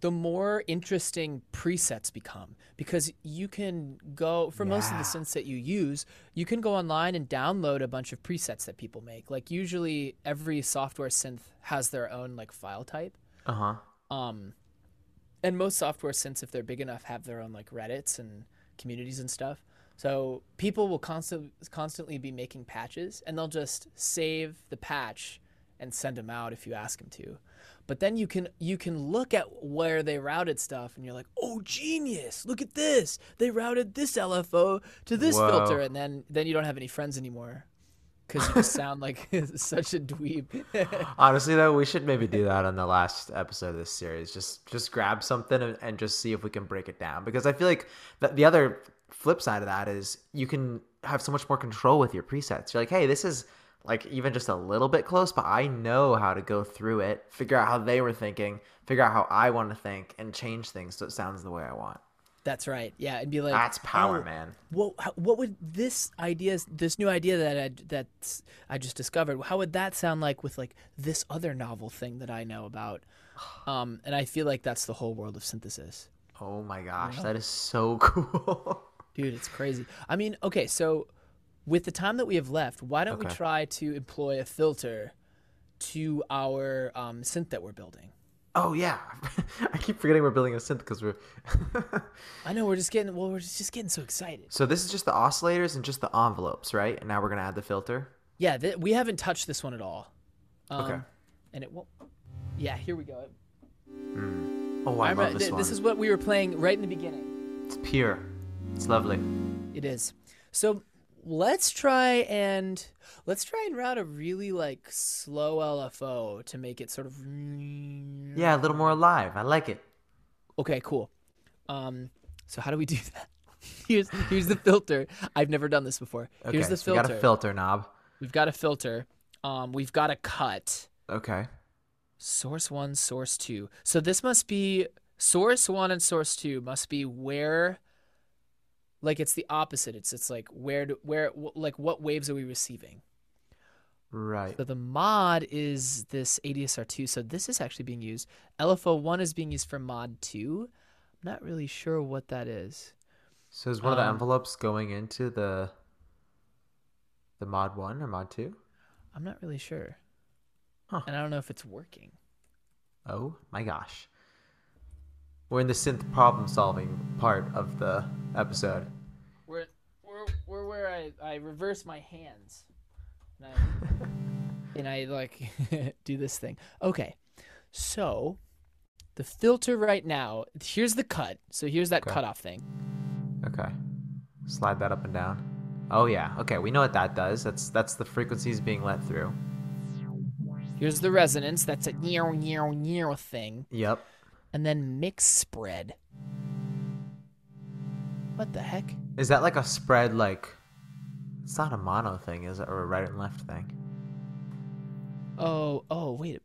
Speaker 1: the more interesting presets become because you can go for most of the synths that you use, you can go online and download a bunch of presets that people make. Like usually every software synth has their own like file type.
Speaker 2: uh huh.
Speaker 1: Um, and most software synths, if they're big enough, have their own like Reddits and communities and stuff. So people will constant, constantly be making patches, and they'll just save the patch and send them out if you ask them to. But then you can you can look at where they routed stuff, and you're like, oh genius! Look at this. They routed this LFO to this
Speaker 2: Whoa.
Speaker 1: filter, and then then you don't have any friends anymore because you sound like such a dweeb.
Speaker 2: Honestly, though, we should maybe do that on the last episode of this series. Just just grab something and, and just see if we can break it down. Because I feel like the, the other flip side of that is you can have so much more control with your presets. You're like, hey, this is like even just a little bit close, but I know how to go through it, figure out how they were thinking, figure out how I want to think, and change things so it sounds the way I want.
Speaker 1: That's right. Yeah, and be like,
Speaker 2: That's power,
Speaker 1: "Oh,
Speaker 2: man.
Speaker 1: What what would this idea, this new idea that I that I just discovered, how would that sound like with like this other novel thing that I know about? Um, and I feel like that's the whole world of synthesis,
Speaker 2: Oh my gosh, that is so cool.
Speaker 1: dude. It's crazy. I mean, okay, so with the time that we have left, why don't we try to employ a filter to our um, synth that we're building?
Speaker 2: oh yeah, I keep forgetting we're building a synth because we're.
Speaker 1: I know we're just getting well, we're just getting so excited.
Speaker 2: So this is just the oscillators and just the envelopes, right? And now we're gonna add the filter.
Speaker 1: Yeah, th- we haven't touched this one at all. Um,
Speaker 2: Okay.
Speaker 1: And it won't. Yeah, here we go.
Speaker 2: Oh, I,
Speaker 1: I
Speaker 2: love this
Speaker 1: th-
Speaker 2: one.
Speaker 1: this is what we were playing right in the beginning.
Speaker 2: It's pure. It's lovely.
Speaker 1: It is. So let's try and let's try and route a really like slow LFO to make it sort of.
Speaker 2: Yeah, a little more alive. I like it.
Speaker 1: Okay, cool. Um, so how do we do that? Here's here's the filter. I've never done this before.
Speaker 2: Okay,
Speaker 1: here's the
Speaker 2: so we
Speaker 1: filter.
Speaker 2: got a filter knob.
Speaker 1: We've got a filter. Um, we've got a cut.
Speaker 2: Okay.
Speaker 1: Source one, source two. So this must be source one and source two must be where, like it's the opposite. It's it's like where do, where wh- like what waves are we receiving?
Speaker 2: Right.
Speaker 1: So the mod is this ADSR2. So this is actually being used. LFO one is being used for mod two. I'm not really sure what that is.
Speaker 2: So is one of the
Speaker 1: Um,
Speaker 2: envelopes going into the the mod one or mod two?
Speaker 1: I'm not really sure.
Speaker 2: Huh.
Speaker 1: And I don't know if it's working.
Speaker 2: Oh my gosh. We're in the synth problem solving part of the episode.
Speaker 1: We're we're, we're where I, I reverse my hands. And I, and I like do this thing. Okay. So the filter right now, here's the cut. So here's that
Speaker 2: Okay.
Speaker 1: cutoff thing.
Speaker 2: Okay. Slide that up and down. Oh yeah. Okay, we know what that does. That's that's the frequencies being let through.
Speaker 1: Here's the resonance. That's a near near near thing.
Speaker 2: Yep.
Speaker 1: And then mix spread. What the heck?
Speaker 2: Is that like a spread like it's not a mono thing, is it? Or a right and left thing?
Speaker 1: Oh, oh, wait.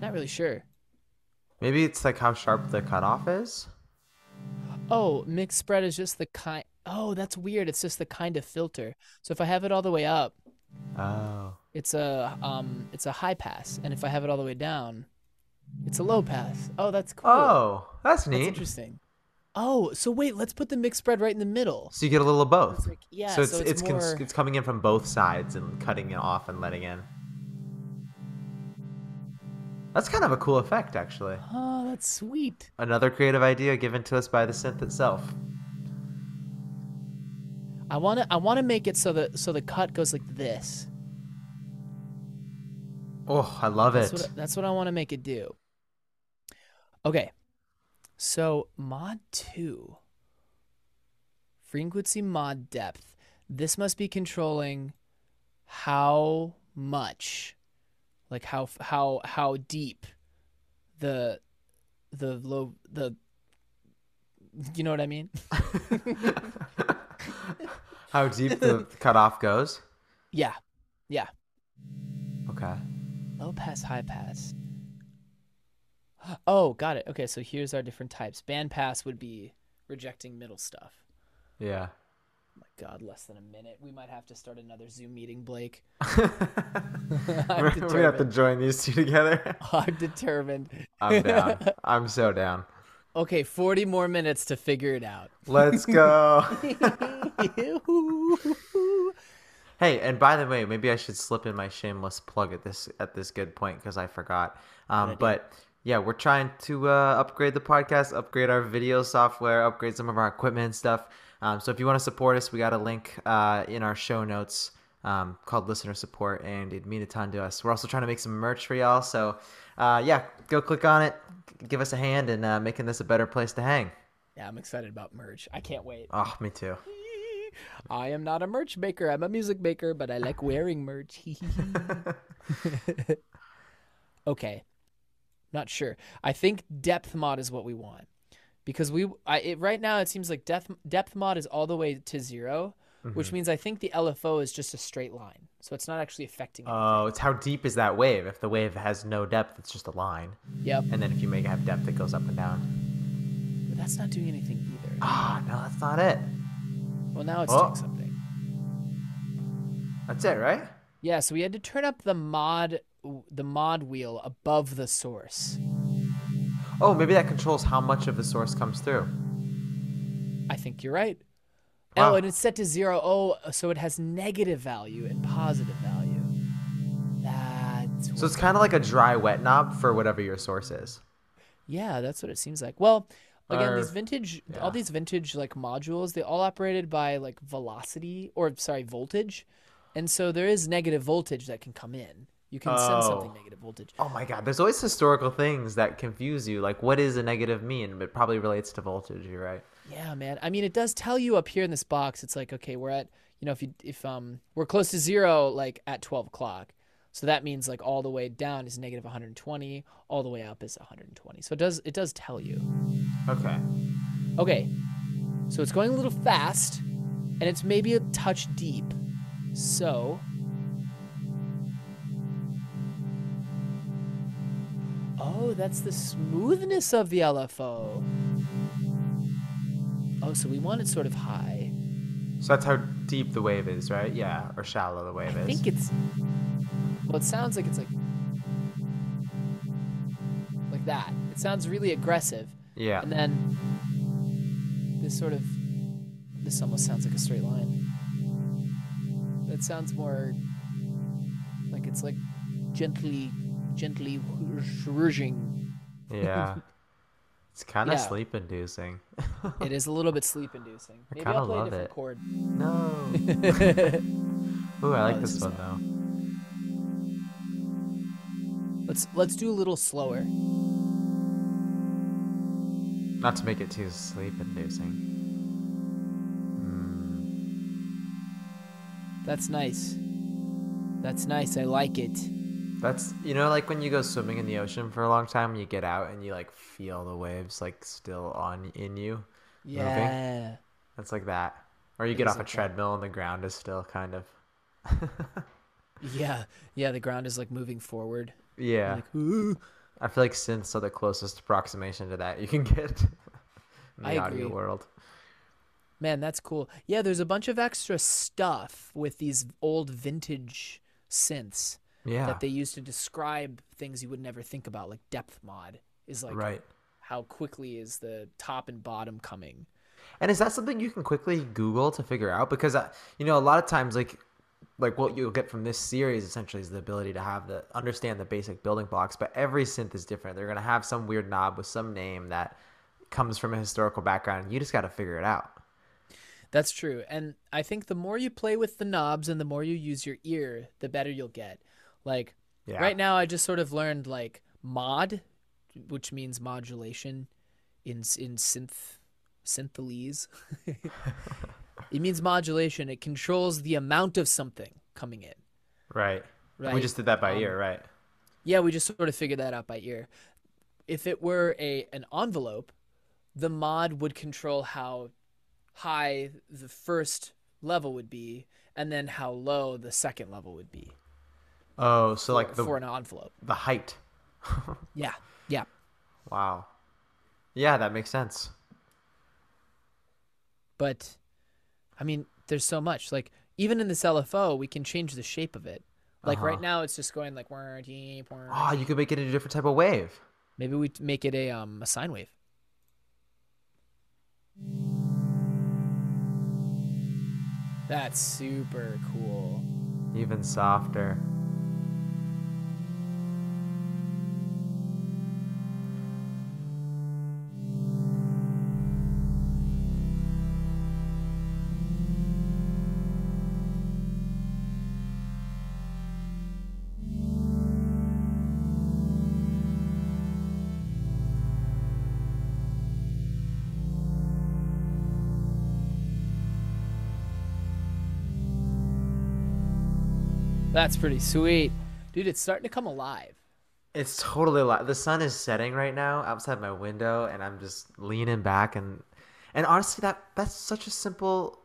Speaker 1: Not really sure.
Speaker 2: Maybe it's like how sharp the cutoff is?
Speaker 1: Oh, mixed spread is just the kind. Oh, that's weird. It's just the kind of filter. So if I have it all the way up,
Speaker 2: Oh.
Speaker 1: It's a um, it's a high pass, and if I have it all the way down, it's a low pass. Oh, that's cool.
Speaker 2: Oh, that's neat.
Speaker 1: that's interesting. Oh, so wait, let's put the mixed spread right in the middle.
Speaker 2: So you get a little of both.
Speaker 1: Like- yeah,
Speaker 2: so it's
Speaker 1: so
Speaker 2: it's
Speaker 1: it's
Speaker 2: cons- it's coming in from both sides and cutting it off and letting in. That's kind of a cool effect, actually.
Speaker 1: Oh, that's sweet.
Speaker 2: Another creative idea given to us by the synth itself.
Speaker 1: I wanna I wanna make it so that so the cut goes like this.
Speaker 2: Oh, I love
Speaker 1: That's
Speaker 2: it.
Speaker 1: what, that's what I want to make it do. Okay. So, mod 2. Frequency mod depth. This must be controlling how much like how how how deep the the low the you know what I mean?
Speaker 2: How deep the cutoff goes.
Speaker 1: Yeah. Yeah.
Speaker 2: Okay.
Speaker 1: Low pass, high pass. Oh, got it. Okay, so here's our different types. Band pass would be rejecting middle stuff.
Speaker 2: Yeah.
Speaker 1: Oh my god, less than a minute. We might have to start another Zoom meeting, Blake.
Speaker 2: gonna have to join these two together.
Speaker 1: I'm determined.
Speaker 2: I'm down. I'm so down.
Speaker 1: okay, 40 more minutes to figure it out.
Speaker 2: Let's go. Hey, and by the way, maybe I should slip in my shameless plug at this at this good point because I forgot. Um, but yeah, we're trying to uh, upgrade the podcast, upgrade our video software, upgrade some of our equipment and stuff. Um, so if you want to support us, we got a link uh, in our show notes um, called listener support, and it'd mean a ton to us. We're also trying to make some merch for y'all, so uh, yeah, go click on it, give us a hand in uh, making this a better place to hang.
Speaker 1: yeah, I'm excited about merch. I can't wait.
Speaker 2: Oh, me too.
Speaker 1: I am not a merch maker. I'm a music maker, but I like wearing merch. okay. Not sure. I think depth mod is what we want. Because we I it, right now it seems like depth depth mod is all the way to 0, which
Speaker 2: Mm-hmm.
Speaker 1: means I think the LFO is just a straight line. So it's not actually affecting anything.
Speaker 2: Oh, it's how deep is that wave? If the wave has no depth, it's just a line.
Speaker 1: yep.
Speaker 2: And then if you make it have depth, it goes up and down.
Speaker 1: But that's not doing anything either.
Speaker 2: Ah, no, that's not it.
Speaker 1: Well, now it's
Speaker 2: Oh.
Speaker 1: doing something.
Speaker 2: That's it, right?
Speaker 1: Yeah, so we had to turn up the mod the mod wheel above the source.
Speaker 2: Oh, maybe that controls how much of the source comes through.
Speaker 1: I think you're right.
Speaker 2: Wow.
Speaker 1: Oh, and it's set to zero. Oh, so it has negative value and positive value. That's
Speaker 2: So it's kind of like a dry wet knob for whatever your source is.
Speaker 1: yeah, that's what it seems like. Well, again,
Speaker 2: Or-
Speaker 1: these vintage,
Speaker 2: yeah.
Speaker 1: all these vintage like modules, they all operated by like velocity or sorry voltage, and so there is negative voltage that can come in. You can send something
Speaker 2: Oh.
Speaker 1: negative voltage.
Speaker 2: Oh my god, there's always historical things that confuse you. Like, what is a negative mean? It probably relates to voltage, you're right.
Speaker 1: Yeah, man. I mean, it does tell you up here in this box. It's like, okay, we're at, you know, if you if um we're close to zero, like at twelve o'clock. So that means like all the way down is negative 120, all the way up is 120. So it does it does tell you.
Speaker 2: Okay.
Speaker 1: Okay, so it's going a little fast, and it's maybe a touch deep. So. Oh, that's the smoothness of the LFO. Oh, so we want it sort of high.
Speaker 2: So that's how deep the wave is, right? Yeah, or shallow the wave
Speaker 1: I
Speaker 2: is.
Speaker 1: I think it's. Well, it sounds like it's like. Like that. It sounds really aggressive.
Speaker 2: Yeah.
Speaker 1: And then. This sort of. This almost sounds like a straight line. That sounds more. Like it's like gently. Gently whooshing.
Speaker 2: Yeah. It's kind of
Speaker 1: Yeah.
Speaker 2: sleep inducing.
Speaker 1: It is a little bit sleep inducing.
Speaker 2: I
Speaker 1: Maybe I'll play a different
Speaker 2: it.
Speaker 1: chord.
Speaker 2: no. Ooh, I like
Speaker 1: Oh, this
Speaker 2: this
Speaker 1: is
Speaker 2: one though.
Speaker 1: let's let's do a little slower.
Speaker 2: Not to make it too sleep inducing. Hmm.
Speaker 1: That's nice. That's nice. I like it.
Speaker 2: That's you know like when you go swimming in the ocean for a long time, you get out and you like feel the waves like still on in you.
Speaker 1: Yeah.
Speaker 2: That's like that. Or you
Speaker 1: It
Speaker 2: get off a
Speaker 1: that.
Speaker 2: treadmill and the ground is still kind of.
Speaker 1: Yeah. Yeah, the ground is like moving forward.
Speaker 2: yeah.
Speaker 1: Like, ooh.
Speaker 2: I feel like synths are the closest approximation to that you can get. in the
Speaker 1: I
Speaker 2: audio
Speaker 1: agree.
Speaker 2: world.
Speaker 1: Man, that's cool. Yeah, there's a bunch of extra stuff with these old vintage synths
Speaker 2: Yeah.
Speaker 1: that they use to describe things you would never think about, like depth mod is like
Speaker 2: right.
Speaker 1: how quickly is the top and bottom coming.
Speaker 2: And is that something you can quickly Google to figure out? Because uh, you know, a lot of times, like, like what you'll get from this series essentially is the ability to have the understand the basic building blocks. But every synth is different. They're gonna have some weird knob with some name that comes from a historical background. You just got to figure it out.
Speaker 1: That's true. And I think the more you play with the knobs and the more you use your ear, the better you'll get. Like
Speaker 2: Yeah.
Speaker 1: right now I just sort of learned like mod, which means modulation in in synth synthalese. it means modulation. It controls the amount of something coming in.
Speaker 2: Right. And
Speaker 1: Right.
Speaker 2: We just did that by
Speaker 1: Um,
Speaker 2: ear, right?
Speaker 1: Yeah, we just sort of figured that out by ear. If it were a an envelope, the mod would control how high the first level would be and then how low the second level would be
Speaker 2: Oh, so like the
Speaker 1: for an envelope.
Speaker 2: the height.
Speaker 1: Yeah. Yeah.
Speaker 2: Wow. Yeah, that makes sense.
Speaker 1: But I mean, there's so much. Like even in this LFO, we can change the shape of it. Like right
Speaker 2: Uh-huh.
Speaker 1: now it's just going like whir,
Speaker 2: Oh, you could make it a different type of wave.
Speaker 1: maybe we make it a um a sine wave. That's super cool.
Speaker 2: Even softer.
Speaker 1: That's pretty sweet. Dude, it's starting to come alive.
Speaker 2: It's totally li The sun is setting right now outside my window, and I'm just leaning back and and honestly, that that's such a simple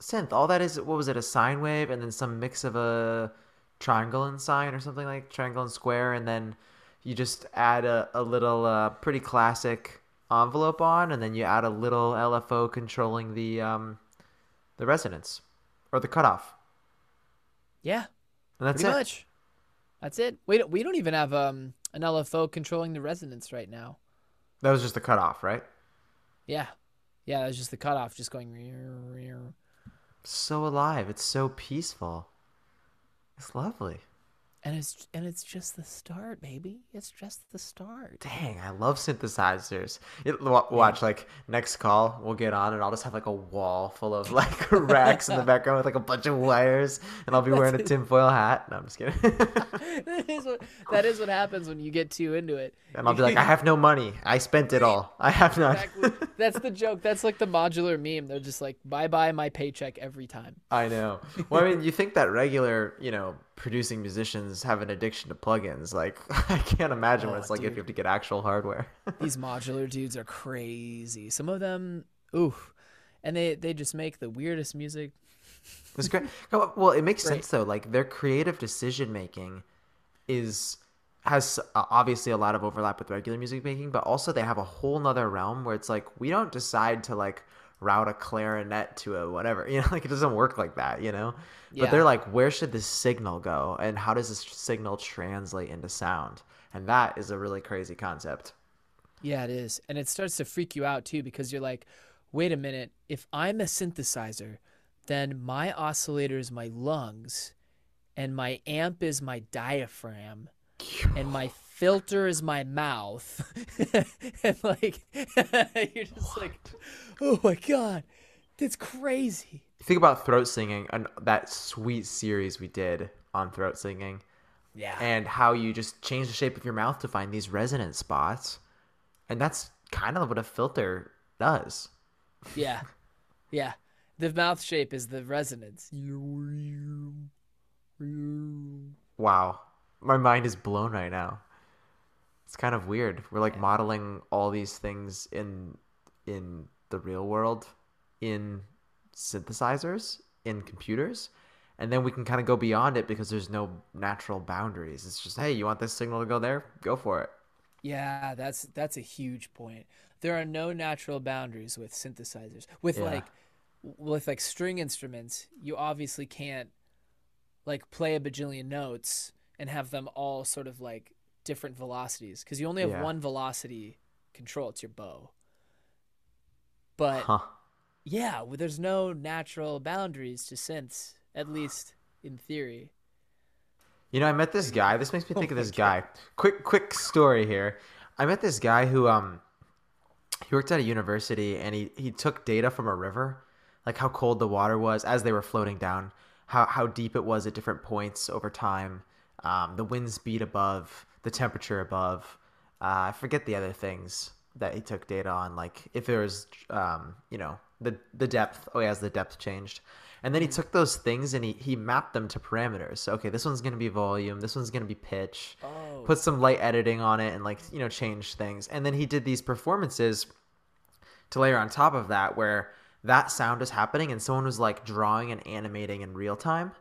Speaker 2: synth. All that is, what was it, a sine wave, and then some mix of a triangle and sine or something like triangle and square, and then you just add a, a little uh, pretty classic envelope on, and then you add a little LFO controlling the um the resonance or the cutoff,
Speaker 1: Yeah,
Speaker 2: and that's
Speaker 1: pretty
Speaker 2: it.
Speaker 1: much. That's it. We don't, we don't even have um an LFO controlling the resonance right now.
Speaker 2: That was just the cutoff, right?
Speaker 1: Yeah. Yeah, that was just the cutoff just going rear, rear.
Speaker 2: so alive. It's so peaceful. It's lovely.
Speaker 1: And it's and it's just the start, baby. It's just the start.
Speaker 2: Dang, I love synthesizers. It, wa- watch, like next call, we'll get on, and I'll just have like a wall full of like racks in the background with like a bunch of wires, and I'll be wearing a tinfoil hat. No, I'm just kidding.
Speaker 1: that is what that is what happens when you get too into it.
Speaker 2: and I'll be like, I have no money. I spent it all. I have not.
Speaker 1: Exactly. That's the joke. That's like the modular meme. They're just like, bye bye my paycheck every time.
Speaker 2: I know. Well, I mean, you think that regular, you know, producing musicians have an addiction to plugins? Like, I can't imagine what
Speaker 1: Oh,
Speaker 2: it's like if you have to get actual hardware.
Speaker 1: These modular dudes are crazy. Some of them, ooh, and they they just make the weirdest music.
Speaker 2: It's great. Well, it makes
Speaker 1: Great.
Speaker 2: sense though. Like their creative decision making is has uh, obviously a lot of overlap with regular music making, but also they have a whole nother realm where it's like we don't decide to like route a clarinet to a whatever. You know, like it doesn't work like that. You know, but they're like, where should this signal go, and how does this signal translate into sound? And that is a really crazy concept.
Speaker 1: Yeah, it is. And it starts to freak you out too because you're like, wait a minute, if I'm a synthesizer, then my oscillator is my lungs and my amp is my diaphragm and my filter is my mouth. and like you're just like, "Oh my god. That's crazy."
Speaker 2: Think about throat singing and that sweet series we did on throat singing.
Speaker 1: Yeah.
Speaker 2: and how you just change the shape of your mouth to find these resonant spots. And that's kind of what a filter does.
Speaker 1: yeah. Yeah. The mouth shape is the resonance.
Speaker 2: Wow. My mind is blown right now. It's kind of weird. We're like modeling all these things in in the real world in synthesizers, in computers, and then we can kind of go beyond it because there's no natural boundaries. It's just, hey, you want this signal to go there? Go for it.
Speaker 1: Yeah, that's that's a huge point. There are no natural boundaries with synthesizers. With
Speaker 2: Yeah.
Speaker 1: like with like string instruments, you obviously can't like play a bajillion notes and have them all sort of like different velocities because you only have
Speaker 2: Yeah.
Speaker 1: one velocity control. It's your bow. But
Speaker 2: Huh.
Speaker 1: yeah, well, there's no natural boundaries to synths, at least in theory.
Speaker 2: You know, I met this guy. This makes me think of this guy. Quick, quick story here. I met this guy who um, he worked at a university and he he took data from a river, like how cold the water was as they were floating down, how how deep it was at different points over time, um, the wind speed above, the temperature above. Uh, I forget the other things that he took data on, like if there was um, you know, the the depth. Oh, yeah, has the depth changed? And then he took those things and he, he mapped them to parameters. So, okay, this one's to be volume. This one's to be pitch.
Speaker 1: Oh.
Speaker 2: Put some light editing on it and, like, you know, change things. And then he did these performances to layer on top of that where that sound is happening and someone was, like, drawing and animating in real time.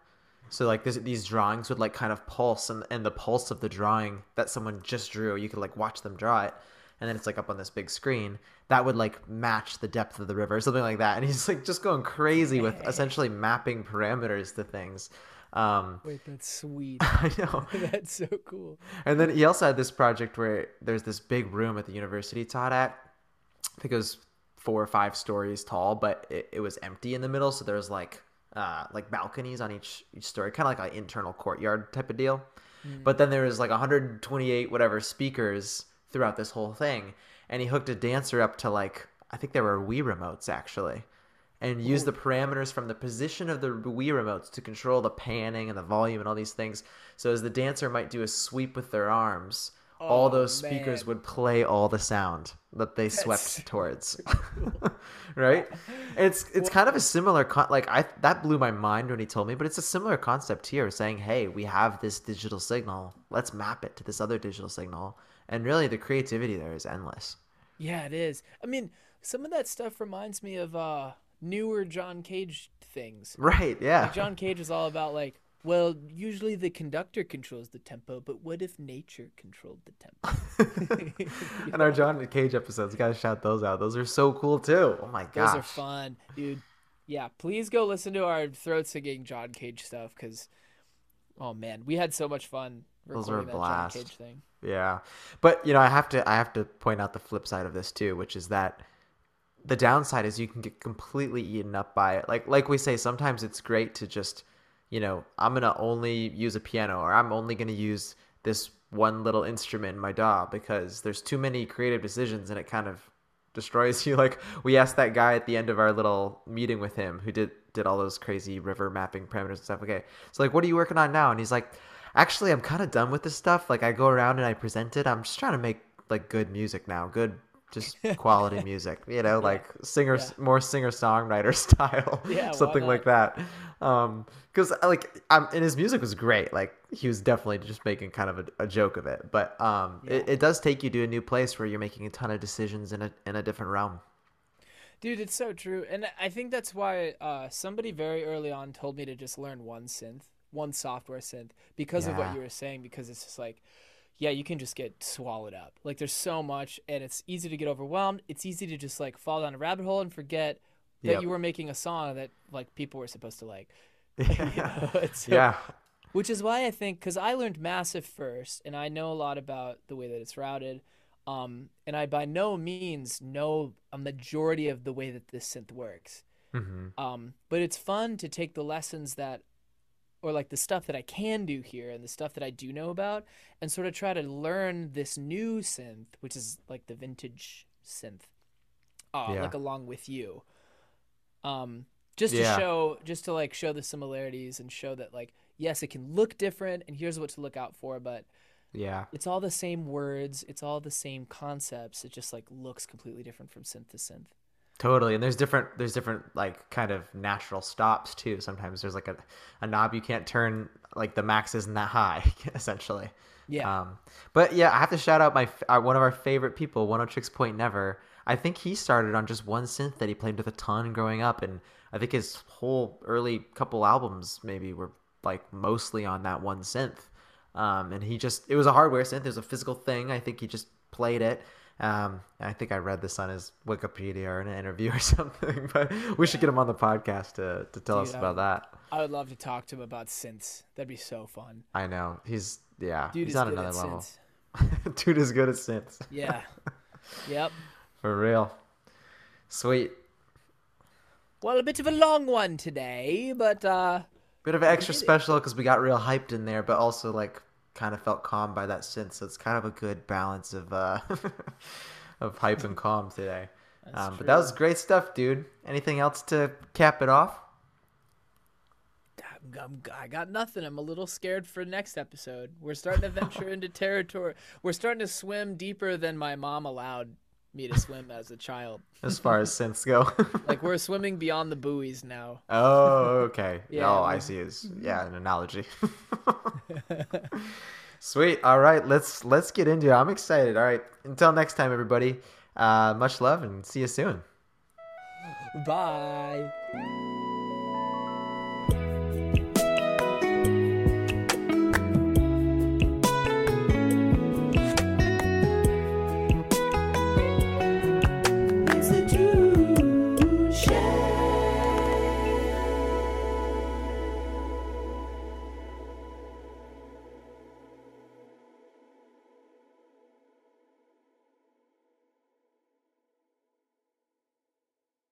Speaker 2: So, like, this, these drawings would, like, kind of pulse. And, and the pulse of the drawing that someone just drew, you could, like, watch them draw it. And then it's, like, up on this big screen. That would, like, match the depth of the river, something like that. And he's, like, just going crazy with essentially mapping parameters to things. Um,
Speaker 1: Wait, that's sweet.
Speaker 2: I know.
Speaker 1: that's so cool.
Speaker 2: And then he also had this project where there's this big room at the university taught at. I think it was four or five stories tall, but it, it was empty in the middle. So there was like uh, like balconies on each each story, kind of like an internal courtyard type of deal. But then there was like 128 whatever speakers throughout this whole thing, and he hooked a dancer up to like I think there were Wii remotes actually, and used the parameters from the position of the Wii remotes to control the panning and the volume and all these things. So as the dancer might do a sweep with their arms, all
Speaker 1: Oh,
Speaker 2: those speakers
Speaker 1: man.
Speaker 2: would play all the sound that they
Speaker 1: so
Speaker 2: swept towards. right? It's it's kind of a similar con- like I that blew my mind when he told me, but it's a similar concept here saying, "Hey, we have this digital signal. Let's map it to this other digital signal." And really the creativity there is endless.
Speaker 1: Yeah, it is. I mean, some of that stuff reminds me of uh newer John Cage things.
Speaker 2: Right, yeah.
Speaker 1: Like John Cage is all about like, well, usually the conductor controls the tempo, but what if nature controlled the tempo?
Speaker 2: and our John Cage episodes, gotta shout those out. Those are so cool too. Oh my gosh.
Speaker 1: Those are fun, dude. Yeah, please go listen to our throat singing John Cage stuff because, oh man, we had so much fun
Speaker 2: Those
Speaker 1: recording
Speaker 2: were a
Speaker 1: that
Speaker 2: blast.
Speaker 1: John Cage thing.
Speaker 2: Yeah. But you know, I have to I have to point out the flip side of this too, which is that the downside is you can get completely eaten up by it. Like like we say, sometimes it's great to just, you know, I'm gonna only use a piano or I'm only gonna use this one little instrument in my DAW because there's too many creative decisions and it kind of destroys you. Like we asked that guy at the end of our little meeting with him who did did all those crazy river mapping parameters and stuff. Okay. So like what are you working on now? And he's like, Actually I'm kinda done with this stuff. Like I go around and I present it. I'm just trying to make like good music now. Good just quality music, you know, like singer,
Speaker 1: Yeah.
Speaker 2: more singer songwriter style,
Speaker 1: Yeah,
Speaker 2: something like that. Um, because like, um, and his music was great. Like he was definitely just making kind of a, a joke of it, but um, it,
Speaker 1: Yeah.
Speaker 2: it does take you to a new place where you're making a ton of decisions in a in a different realm.
Speaker 1: Dude, it's so true. And I think that's why uh, somebody very early on told me to just learn one synth, one software synth, because of what you were saying. Because it's just like, yeah, you can just get swallowed up. Like, there's so much, and it's easy to get overwhelmed. It's easy to just like fall down a rabbit hole and forget that
Speaker 2: Yep.
Speaker 1: you were making a song that like people were supposed to like.
Speaker 2: Yeah,
Speaker 1: so-
Speaker 2: yeah,
Speaker 1: Which is why I think, because I learned Massive first, and I know a lot about the way that it's routed. Um, and I by no means know a majority of the way that this synth works.
Speaker 2: hmm
Speaker 1: Um, but it's fun to take the lessons that, or like the stuff that I can do here and the stuff that I do know about, and sort of try to learn this new synth, which is like the vintage synth, uh,
Speaker 2: Yeah.
Speaker 1: like along with you. Um, just
Speaker 2: Yeah.
Speaker 1: to show, just to like show the similarities and show that like yes, it can look different, and here's what to look out for, but
Speaker 2: yeah,
Speaker 1: it's all the same words, it's all the same concepts. It just like looks completely different from synth to synth.
Speaker 2: Totally. And there's different there's different like kind of natural stops too. Sometimes there's like a a knob you can't turn, like the max isn't that high, essentially.
Speaker 1: Yeah.
Speaker 2: Um, but yeah, I have to shout out my uh, one of our favorite people, Oneohtrix Point Never. I think he started on just one synth that he played with a ton growing up, and I think his whole early couple albums maybe were like mostly on that one synth. Um, and he just it was a hardware synth, it was a physical thing. I think he just played it. Um, I think I read this on his Wikipedia or in an interview or something. But we should get him on the podcast to to tell
Speaker 1: Dude,
Speaker 2: us
Speaker 1: I
Speaker 2: about
Speaker 1: would-
Speaker 2: that.
Speaker 1: I would love to talk to him about synths. That'd be so fun.
Speaker 2: I know he's yeah
Speaker 1: Dude
Speaker 2: he's on another level. Dude is good at synths
Speaker 1: Yeah. yep.
Speaker 2: for real. Sweet.
Speaker 1: Well, a bit of a long one today, but uh
Speaker 2: Bit of an extra special because we got real hyped in there, but also like kind of felt calm by that synth. So it's kind of a good balance of uh of hype and calm today. Um, but that was great stuff, dude. Anything else to cap it off?
Speaker 1: I got nothing. I'm a little scared for next episode. We're starting to venture into territory. We're starting to swim deeper than my mom allowed me to swim as a child.
Speaker 2: As far as synths go.
Speaker 1: Like we're swimming beyond the buoys now.
Speaker 2: oh, okay.
Speaker 1: Yeah,
Speaker 2: oh, I see. Is yeah, an analogy. Sweet. All right, let's let's get into it. I'm excited. All right. Until next time, everybody. Uh, much love and see you soon.
Speaker 1: Bye.